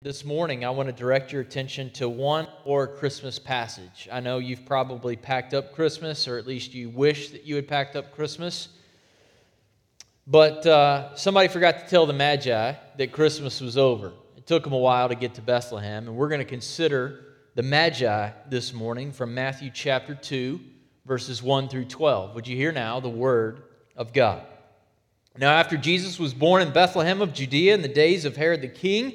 This morning, I want to direct your attention to one more Christmas passage. I know you've probably packed up Christmas, or at least you wish that you had packed up Christmas. But uh, somebody forgot to tell the Magi that Christmas was over. It took them a while to get to Bethlehem, and we're going to consider the Magi this morning from Matthew chapter 2, verses 1 through 12. Would you hear now the word of God? Now, after Jesus was born in Bethlehem of Judea in the days of Herod the king,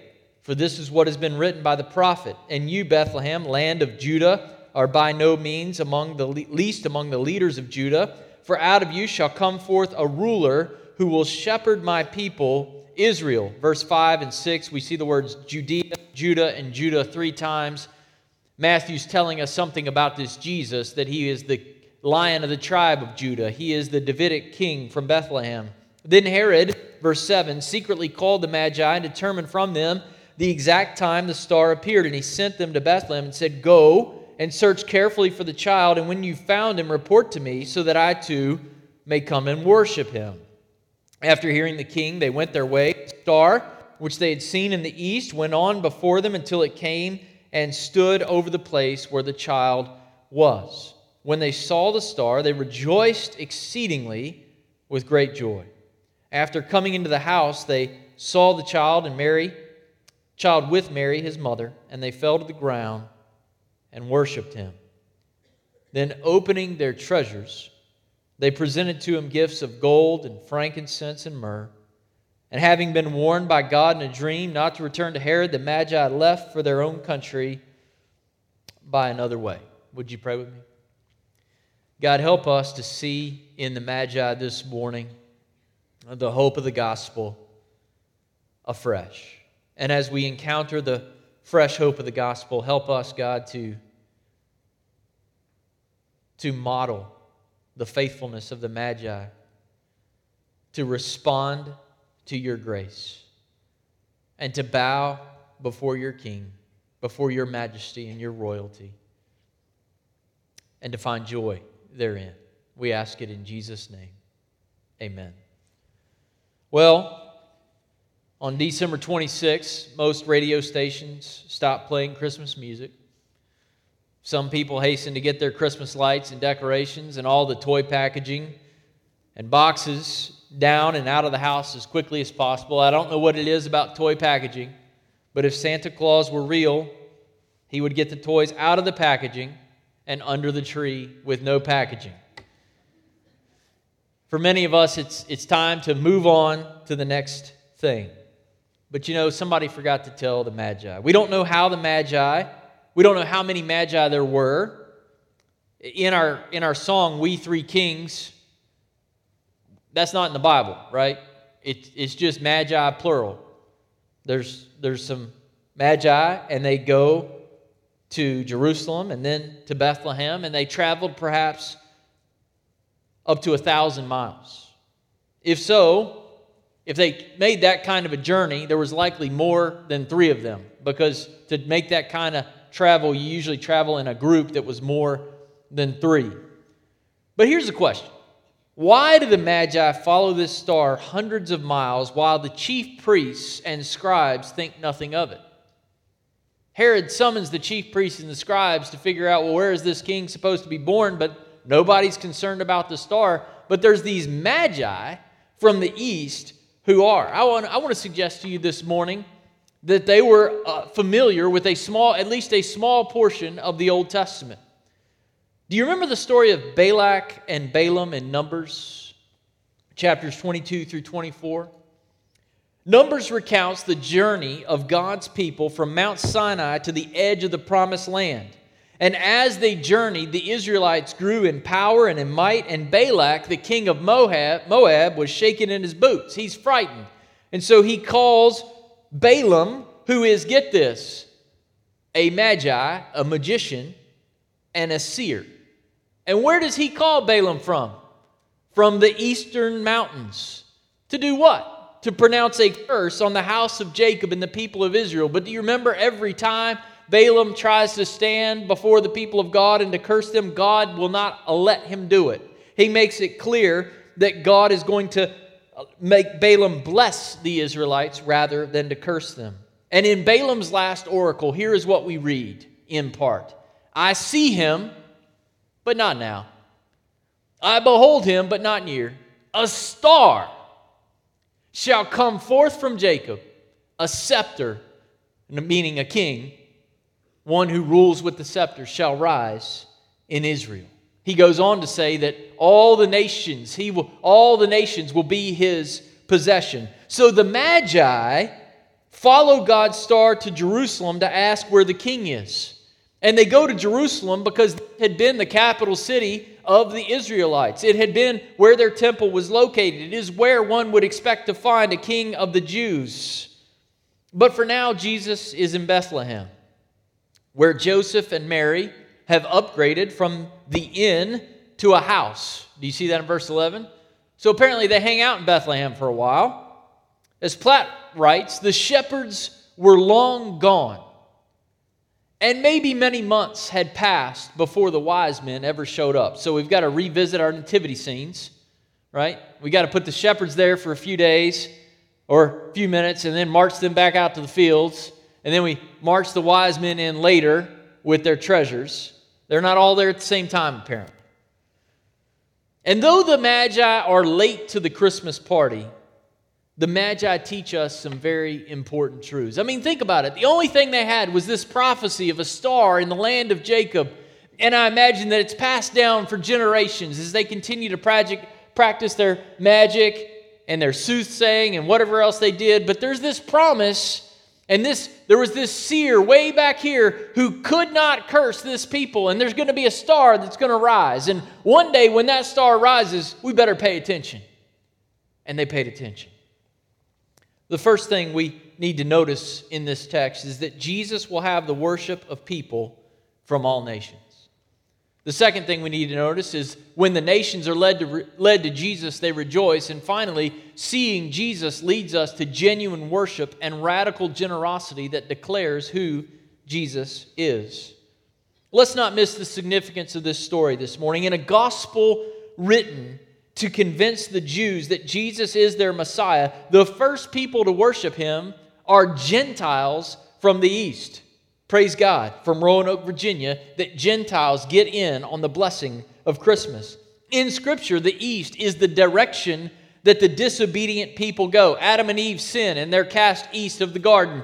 for this is what has been written by the prophet. And you, Bethlehem, land of Judah, are by no means among the least among the leaders of Judah. For out of you shall come forth a ruler who will shepherd my people, Israel. Verse 5 and 6, we see the words Judea, Judah, and Judah three times. Matthew's telling us something about this Jesus, that he is the lion of the tribe of Judah. He is the Davidic king from Bethlehem. Then Herod, verse 7, secretly called the Magi and determined from them the exact time the star appeared, and he sent them to Bethlehem and said, Go and search carefully for the child, and when you found him, report to me, so that I too may come and worship him. After hearing the king, they went their way. The star, which they had seen in the east, went on before them until it came and stood over the place where the child was. When they saw the star, they rejoiced exceedingly with great joy. After coming into the house, they saw the child and Mary child with Mary, his mother, and they fell to the ground and worshiped him. Then, opening their treasures, they presented to him gifts of gold and frankincense and myrrh. And having been warned by God in a dream not to return to Herod, the Magi left for their own country by another way. Would you pray with me? God, help us to see in the Magi this morning the hope of the gospel afresh. And as we encounter the fresh hope of the gospel, help us, God, to, to model the faithfulness of the Magi, to respond to your grace, and to bow before your King, before your majesty and your royalty, and to find joy therein. We ask it in Jesus' name. Amen. Well, on December 26, most radio stations stopped playing Christmas music. Some people hastened to get their Christmas lights and decorations and all the toy packaging and boxes down and out of the house as quickly as possible. I don't know what it is about toy packaging, but if Santa Claus were real, he would get the toys out of the packaging and under the tree with no packaging. For many of us, it's, it's time to move on to the next thing. But you know, somebody forgot to tell the Magi. We don't know how the Magi, we don't know how many Magi there were. In our, in our song, We Three Kings, that's not in the Bible, right? It, it's just Magi plural. There's, there's some Magi, and they go to Jerusalem and then to Bethlehem, and they traveled perhaps up to a thousand miles. If so, if they made that kind of a journey, there was likely more than three of them because to make that kind of travel, you usually travel in a group that was more than three. But here's the question Why do the Magi follow this star hundreds of miles while the chief priests and scribes think nothing of it? Herod summons the chief priests and the scribes to figure out, well, where is this king supposed to be born? But nobody's concerned about the star. But there's these magi from the east who are. I want, I want to suggest to you this morning that they were uh, familiar with a small, at least a small portion of the Old Testament. Do you remember the story of Balak and Balaam in Numbers, chapters 22 through 24? Numbers recounts the journey of God's people from Mount Sinai to the edge of the promised land. And as they journeyed, the Israelites grew in power and in might, and Balak, the king of Moab, Moab was shaken in his boots. He's frightened. And so he calls Balaam, who is, get this, a magi, a magician, and a seer. And where does he call Balaam from? From the eastern mountains. To do what? To pronounce a curse on the house of Jacob and the people of Israel. But do you remember every time Balaam tries to stand before the people of God and to curse them, God will not let him do it. He makes it clear that God is going to make Balaam bless the Israelites rather than to curse them. And in Balaam's last oracle, here is what we read in part I see him, but not now. I behold him, but not near. A star shall come forth from Jacob, a scepter, meaning a king, one who rules with the scepter, shall rise in Israel. He goes on to say that all the nations, he will, all the nations will be his possession. So the Magi follow God's star to Jerusalem to ask where the king is. And they go to Jerusalem because it had been the capital city of the Israelites. It had been where their temple was located. It is where one would expect to find a king of the Jews. But for now, Jesus is in Bethlehem, where Joseph and Mary have upgraded from the inn to a house. Do you see that in verse 11? So apparently they hang out in Bethlehem for a while. As Platt writes, the shepherds were long gone, and maybe many months had passed before the wise men ever showed up. So we've got to revisit our nativity scenes, right? We got to put the shepherds there for a few days or a few minutes and then march them back out to the fields. And then we march the wise men in later with their treasures. They're not all there at the same time, apparently. And though the Magi are late to the Christmas party, the Magi teach us some very important truths. I mean, think about it. The only thing they had was this prophecy of a star in the land of Jacob. And I imagine that it's passed down for generations as they continue to practice their magic and their soothsaying and whatever else they did. But there's this promise and this there was this seer way back here who could not curse this people and there's going to be a star that's going to rise. And one day when that star rises, we better pay attention. And they paid attention. The first thing we need to notice in this text is that Jesus will have the worship of people from all nations. The second thing we need to notice is when the nations are led to, re- led to Jesus, they rejoice. And finally, seeing Jesus leads us to genuine worship and radical generosity that declares who Jesus is. Let's not miss the significance of this story this morning. In a gospel written to convince the Jews that Jesus is their Messiah, the first people to worship him are Gentiles from the East. Praise God from Roanoke, Virginia, that Gentiles get in on the blessing of Christmas. In Scripture, the East is the direction that the disobedient people go. Adam and Eve sin, and they're cast east of the garden.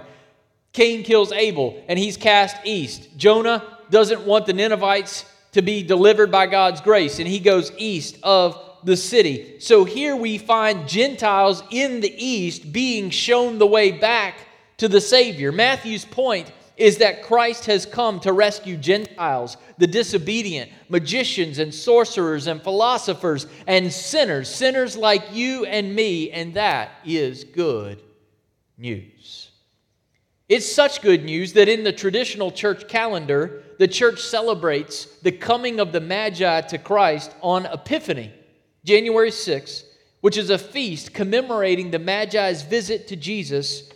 Cain kills Abel, and he's cast east. Jonah doesn't want the Ninevites to be delivered by God's grace, and he goes east of the city. So here we find Gentiles in the east being shown the way back to the Savior. Matthew's point is that Christ has come to rescue Gentiles, the disobedient, magicians and sorcerers and philosophers and sinners, sinners like you and me, and that is good news. It's such good news that in the traditional church calendar, the church celebrates the coming of the Magi to Christ on Epiphany, January 6th, which is a feast commemorating the Magi's visit to Jesus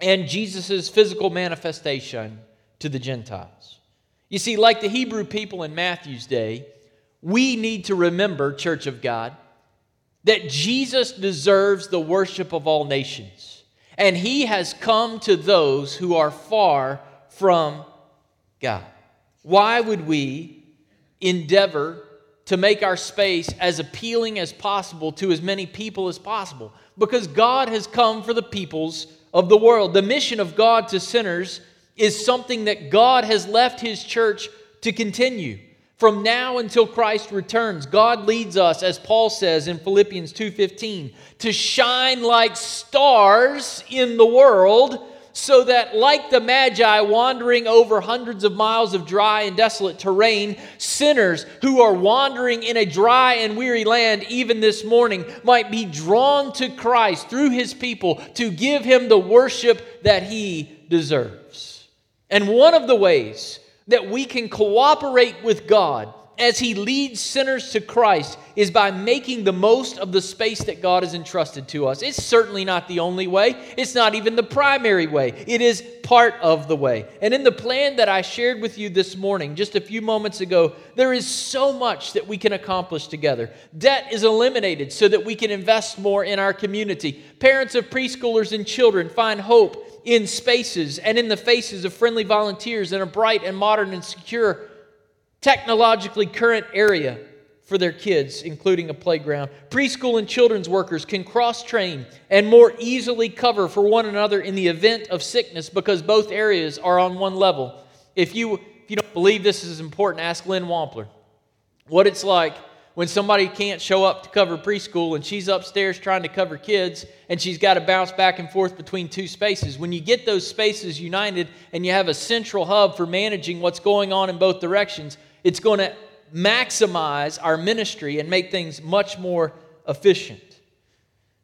and Jesus' physical manifestation to the Gentiles. You see, like the Hebrew people in Matthew's day, we need to remember, Church of God, that Jesus deserves the worship of all nations. And he has come to those who are far from God. Why would we endeavor to make our space as appealing as possible to as many people as possible? Because God has come for the peoples of the world. The mission of God to sinners is something that God has left His church to continue. From now until Christ returns, God leads us, as Paul says in Philippians 2:15, to shine like stars in the world so that, like the Magi wandering over hundreds of miles of dry and desolate terrain, sinners who are wandering in a dry and weary land even this morning might be drawn to Christ through his people to give him the worship that he deserves. And one of the ways that we can cooperate with God as He leads sinners to Christ is by making the most of the space that God has entrusted to us. It's certainly not the only way, it's not even the primary way. It is part of the way. And in the plan that I shared with you this morning, just a few moments ago, there is so much that we can accomplish together. Debt is eliminated so that we can invest more in our community. Parents of preschoolers and children find hope in spaces and in the faces of friendly volunteers in a bright and modern and secure technologically current area for their kids, including a playground. Preschool and children's workers can cross train and more easily cover for one another in the event of sickness because both areas are on one level. If you, if you don't believe this is important, ask Lynn Wampler what it's like when somebody can't show up to cover preschool and she's upstairs trying to cover kids and she's got to bounce back and forth between two spaces. When you get those spaces united and you have a central hub for managing what's going on in both directions, it's going to maximize our ministry and make things much more efficient.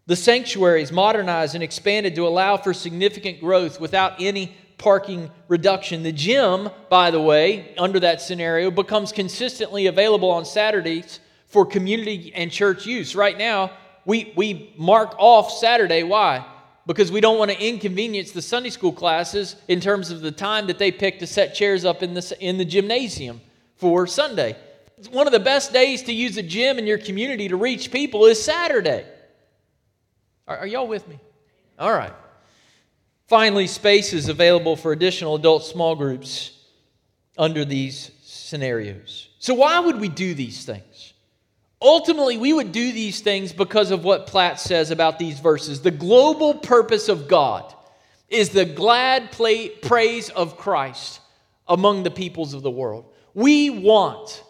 The sanctuary is modernized and expanded to allow for significant growth without any parking reduction. The gym, by the way, under that scenario, becomes consistently available on Saturdays for community and church use. Right now, we, we mark off Saturday. Why? Because we don't want to inconvenience the Sunday school classes in terms of the time that they pick to set chairs up in the, in the gymnasium for Sunday. One of the best days to use a gym in your community to reach people is Saturday. Are, are y'all with me? All right. Finally, space is available for additional adult small groups under these scenarios. So, why would we do these things? Ultimately, we would do these things because of what Platt says about these verses. The global purpose of God is the glad praise of Christ among the peoples of the world. We want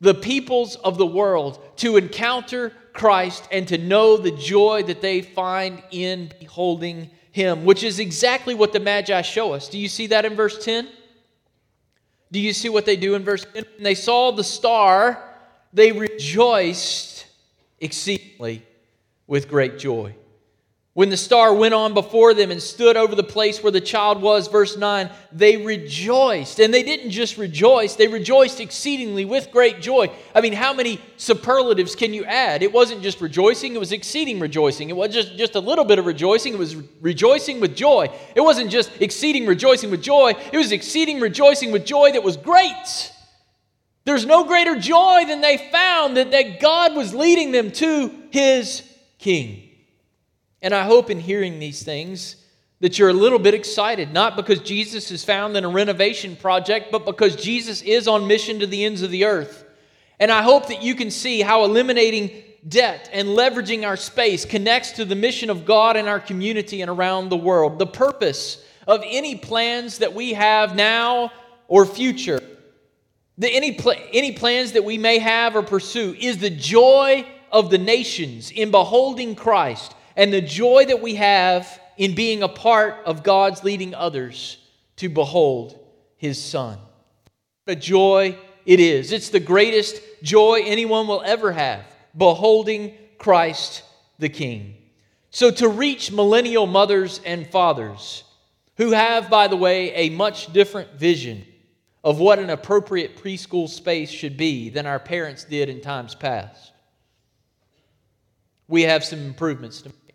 the peoples of the world to encounter Christ and to know the joy that they find in beholding Him, which is exactly what the Magi show us. Do you see that in verse 10? Do you see what they do in verse 10? When they saw the star, they rejoiced exceedingly with great joy. When the star went on before them and stood over the place where the child was, verse 9, they rejoiced. And they didn't just rejoice, they rejoiced exceedingly with great joy. I mean, how many superlatives can you add? It wasn't just rejoicing, it was exceeding rejoicing. It wasn't just, just a little bit of rejoicing, it was rejoicing with joy. It wasn't just exceeding rejoicing with joy, it was exceeding rejoicing with joy that was great. There's no greater joy than they found that, that God was leading them to his king. And I hope in hearing these things that you're a little bit excited, not because Jesus is found in a renovation project, but because Jesus is on mission to the ends of the earth. And I hope that you can see how eliminating debt and leveraging our space connects to the mission of God in our community and around the world. The purpose of any plans that we have now or future, the, any, pl- any plans that we may have or pursue, is the joy of the nations in beholding Christ and the joy that we have in being a part of God's leading others to behold his son. A joy it is. It's the greatest joy anyone will ever have, beholding Christ the King. So, to reach millennial mothers and fathers who have, by the way, a much different vision of what an appropriate preschool space should be than our parents did in times past, we have some improvements to make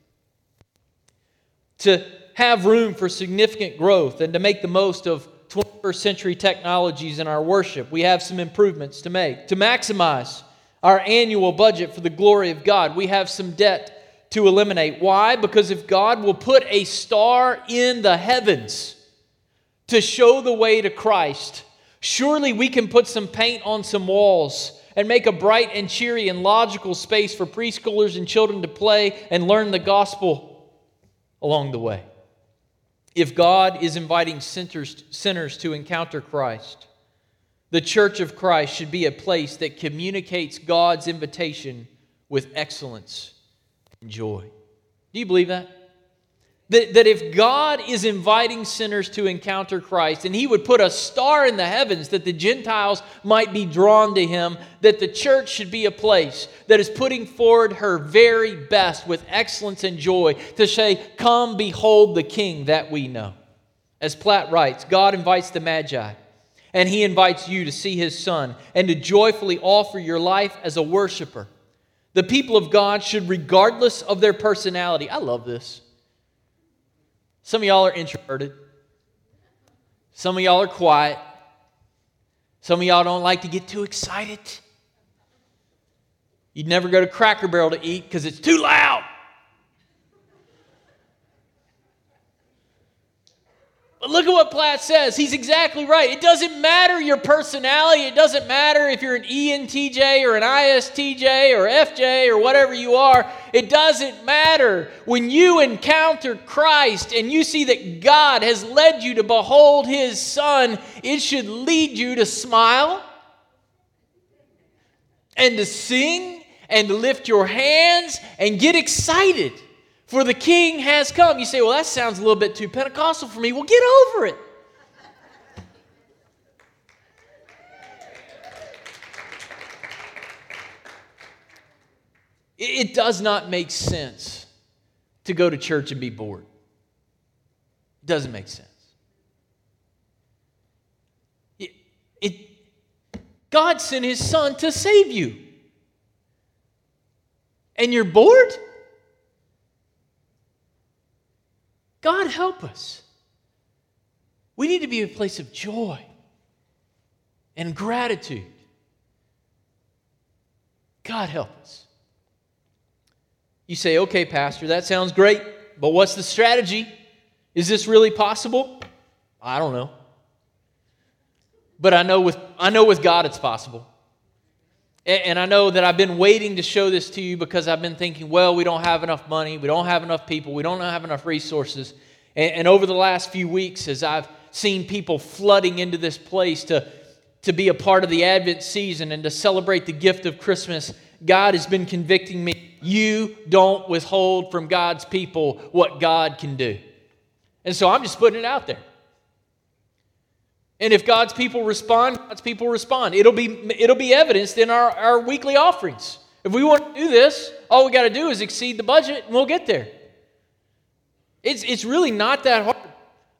to have room for significant growth and to make the most of 21st century technologies in our worship. We have some improvements to make. To maximize our annual budget for the glory of God, we have some debt to eliminate. Why? Because if God will put a star in the heavens to show the way to Christ, surely we can put some paint on some walls and make a bright and cheery and logical space for preschoolers and children to play and learn the gospel along the way. If God is inviting sinners, sinners to encounter Christ, the church of Christ should be a place that communicates God's invitation with excellence and joy. Do you believe that? That, that if God is inviting sinners to encounter Christ and He would put a star in the heavens that the Gentiles might be drawn to Him, that the church should be a place that is putting forward her very best with excellence and joy to say, Come, behold the King that we know. As Platt writes, God invites the Magi and he invites you to see his son and to joyfully offer your life as a worshiper. The people of God should, regardless of their personality, I love this. Some of y'all are introverted, some of y'all are quiet, some of y'all don't like to get too excited. You'd never go to Cracker Barrel to eat because it's too loud. But look at what Platt says. He's exactly right. It doesn't matter your personality. It doesn't matter if you're an ENTJ or an ISTJ or FJ or whatever you are. It doesn't matter. When you encounter Christ and you see that God has led you to behold His Son, it should lead you to smile and to sing and to lift your hands and get excited. For the king has come. You say, well, that sounds a little bit too Pentecostal for me. Well, get over it. It does not make sense to go to church and be bored. It doesn't make sense. It, it, God sent his son to save you. And you're bored? God help us. We need to be a place of joy and gratitude. God help us. You say, okay, Pastor, that sounds great, but what's the strategy? Is this really possible? I don't know. But I know with, I know with God it's possible. And I know that I've been waiting to show this to you because I've been thinking, well, we don't have enough money, we don't have enough people, we don't have enough resources. And, over the last few weeks, as I've seen people flooding into this place to, to be a part of the Advent season and to celebrate the gift of Christmas, God has been convicting me. You don't withhold from God's people what God can do. And so I'm just putting it out there. And if God's people respond, God's people respond. It'll be, it'll be evidenced in our, our weekly offerings. If we want to do this, all we got to do is exceed the budget and we'll get there. It's, it's really not that hard.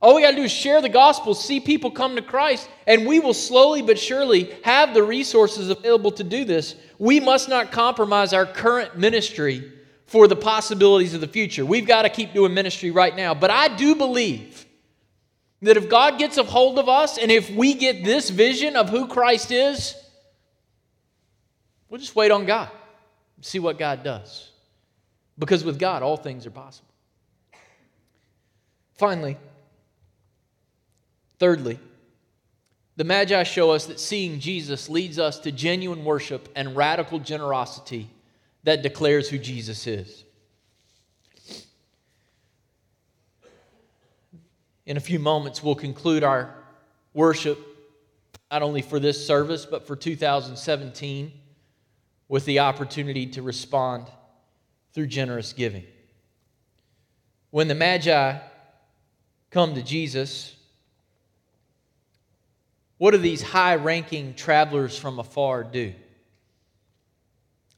All we got to do is share the gospel, see people come to Christ, and we will slowly but surely have the resources available to do this. We must not compromise our current ministry for the possibilities of the future. We've got to keep doing ministry right now. But I do believe that if God gets a hold of us and if we get this vision of who Christ is, we'll just wait on God, see what God does. Because with God, all things are possible. Finally, thirdly, the Magi show us that seeing Jesus leads us to genuine worship and radical generosity that declares who Jesus is. In a few moments, we'll conclude our worship, not only for this service, but for 2017, with the opportunity to respond through generous giving. When the Magi come to Jesus, what do these high ranking travelers from afar do?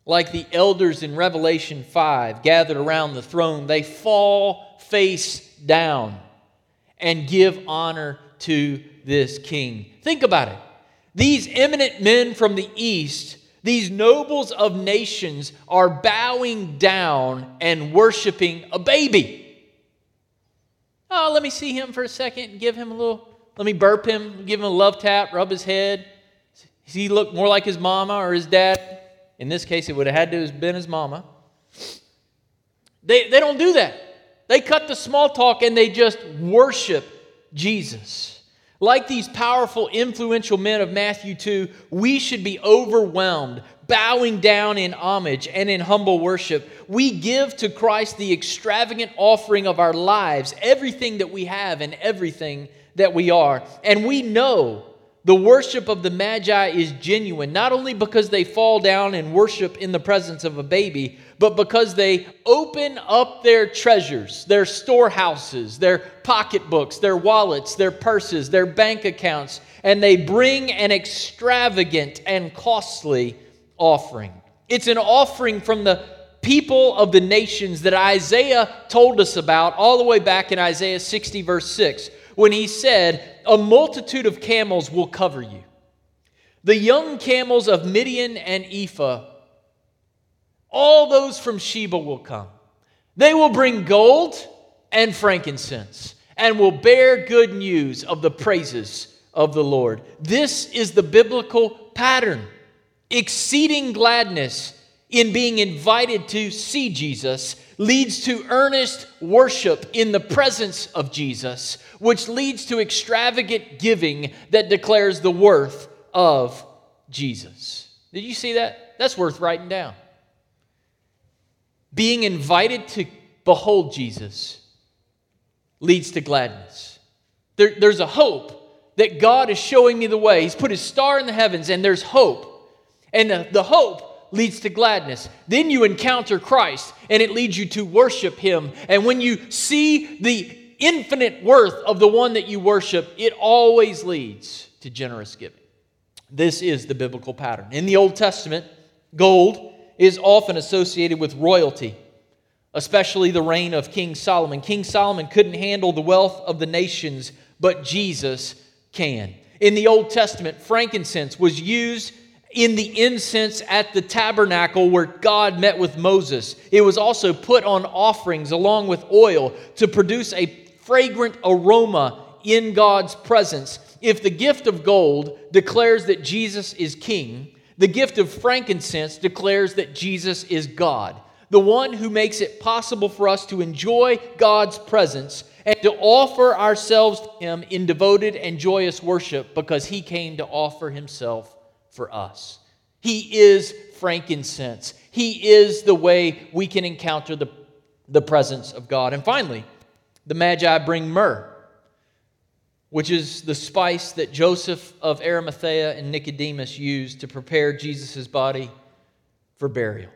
Like the elders in Revelation 5 gathered around the throne, they fall face down and give honor to this king. Think about it. These eminent men from the east, these nobles of nations, are bowing down and worshiping a baby. Oh, let me see him for a second give him a little, let me burp him, give him a love tap, rub his head. Does he look more like his mama or his dad? In this case, it would have had to have been his mama. They, they don't do that. They cut the small talk and they just worship Jesus. Like these powerful, influential men of Matthew 2, we should be overwhelmed, bowing down in homage and in humble worship. We give to Christ the extravagant offering of our lives, everything that we have and everything that we are. And we know the worship of the Magi is genuine, not only because they fall down and worship in the presence of a baby, but because they open up their treasures, their storehouses, their pocketbooks, their wallets, their purses, their bank accounts, and they bring an extravagant and costly offering. It's an offering from the people of the nations that Isaiah told us about all the way back in Isaiah 60, verse 6 when he said, A multitude of camels will cover you. The young camels of Midian and Ephah, all those from Sheba will come. They will bring gold and frankincense and will bear good news of the praises of the Lord. This is the biblical pattern. Exceeding gladness in being invited to see Jesus leads to earnest worship in the presence of Jesus, which leads to extravagant giving that declares the worth of Jesus. Did you see that? That's worth writing down. Being invited to behold Jesus leads to gladness. There, there's a hope that God is showing me the way. He's put his star in the heavens, and there's hope. And the, the hope leads to gladness. Then you encounter Christ, and it leads you to worship him. And when you see the infinite worth of the one that you worship, it always leads to generous giving. This is the biblical pattern. In the Old Testament, gold is often associated with royalty especially the reign of King Solomon. King Solomon couldn't handle the wealth of the nations, but Jesus can. In the Old Testament, frankincense was used in the incense at the tabernacle where God met with Moses. It was also put on offerings along with oil to produce a fragrant aroma in God's presence. If the gift of gold declares that Jesus is king, the gift of frankincense declares that Jesus is God the one who makes it possible for us to enjoy God's presence and to offer ourselves to Him in devoted and joyous worship because He came to offer Himself for us. He is frankincense, He is the way we can encounter the, the presence of God. And finally, the Magi bring myrrh, which is the spice that Joseph of Arimathea and Nicodemus used to prepare Jesus' body for burial.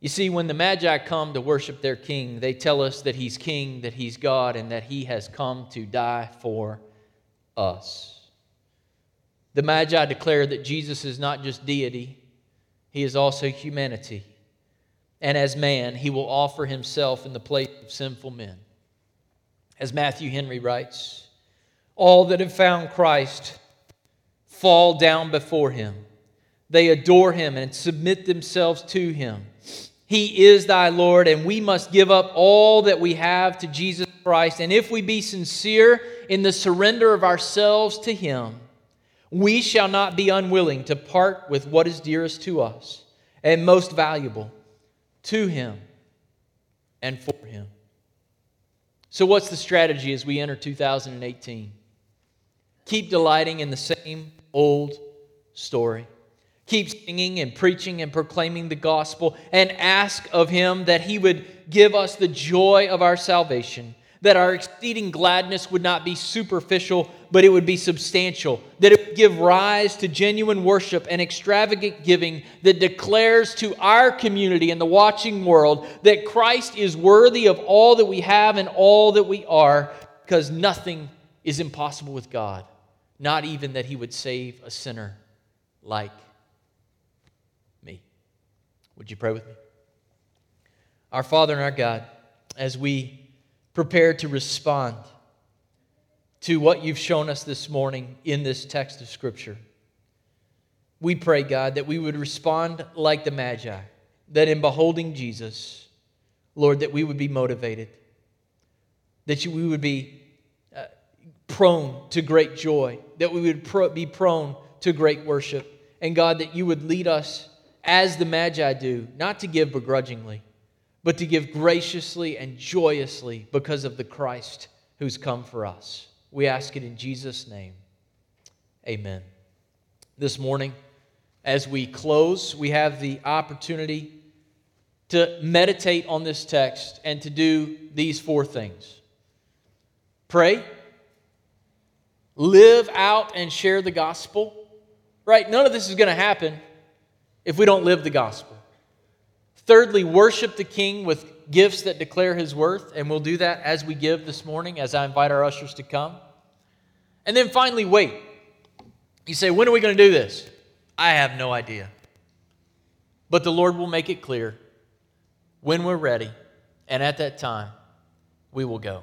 You see, when the Magi come to worship their king, they tell us that he's king, that he's God, and that he has come to die for us. The Magi declare that Jesus is not just deity, he is also humanity. And as man, he will offer himself in the place of sinful men. As Matthew Henry writes, all that have found Christ fall down before him. They adore him and submit themselves to him. He is thy Lord, and we must give up all that we have to Jesus Christ. And if we be sincere in the surrender of ourselves to Him, we shall not be unwilling to part with what is dearest to us and most valuable to Him and for Him. So, what's the strategy as we enter 2018? Keep delighting in the same old story keep singing and preaching and proclaiming the gospel and ask of him that he would give us the joy of our salvation, that our exceeding gladness would not be superficial, but it would be substantial, that it would give rise to genuine worship and extravagant giving that declares to our community and the watching world that Christ is worthy of all that we have and all that we are, because nothing is impossible with God, not even that he would save a sinner like me. would you pray with me? Our Father and our God, as we prepare to respond to what you've shown us this morning in this text of Scripture, we pray, God, that we would respond like the Magi, that in beholding Jesus, Lord, that we would be motivated, that we would be uh, prone to great joy, that we would pro- be prone to great worship, and God, that you would lead us as the Magi do, not to give begrudgingly, but to give graciously and joyously because of the Christ who's come for us. We ask it in Jesus' name. Amen. This morning, as we close, we have the opportunity to meditate on this text and to do these four things pray, live out and share the gospel. Right? None of this is going to happen if we don't live the gospel. Thirdly, worship the King with gifts that declare his worth, and we'll do that as we give this morning, as I invite our ushers to come. And then finally, wait. You say, when are we going to do this? I have no idea. But the Lord will make it clear when we're ready, and at that time, we will go.